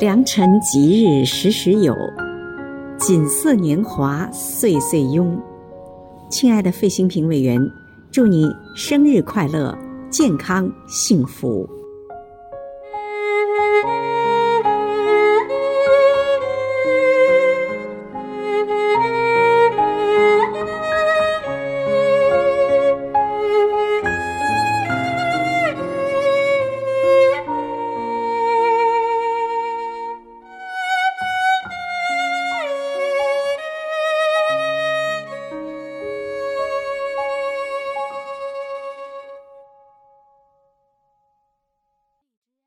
良辰吉日时时有锦瑟年华岁岁拥。亲爱的费兴平委员祝你生日快乐健康幸福。